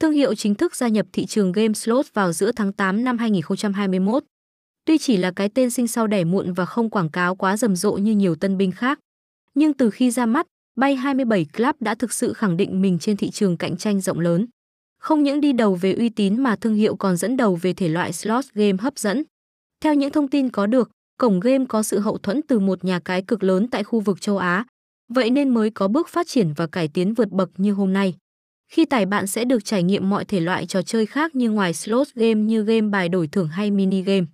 Thương hiệu chính thức gia nhập thị trường game slot vào giữa tháng 8 năm 2021. Tuy chỉ là cái tên sinh sau đẻ muộn và không quảng cáo quá rầm rộ như nhiều tân binh khác, nhưng từ khi ra mắt, Bay 27 Club đã thực sự khẳng định mình trên thị trường cạnh tranh rộng lớn. Không những đi đầu về uy tín mà thương hiệu còn dẫn đầu về thể loại slot game hấp dẫn. Theo những thông tin có được, cổng game có sự hậu thuẫn từ một nhà cái cực lớn tại khu vực châu Á, vậy nên mới có bước phát triển và cải tiến vượt bậc như hôm nay. Khi tải bạn sẽ được trải nghiệm mọi thể loại trò chơi khác như ngoài slot game như game bài đổi thưởng hay mini game.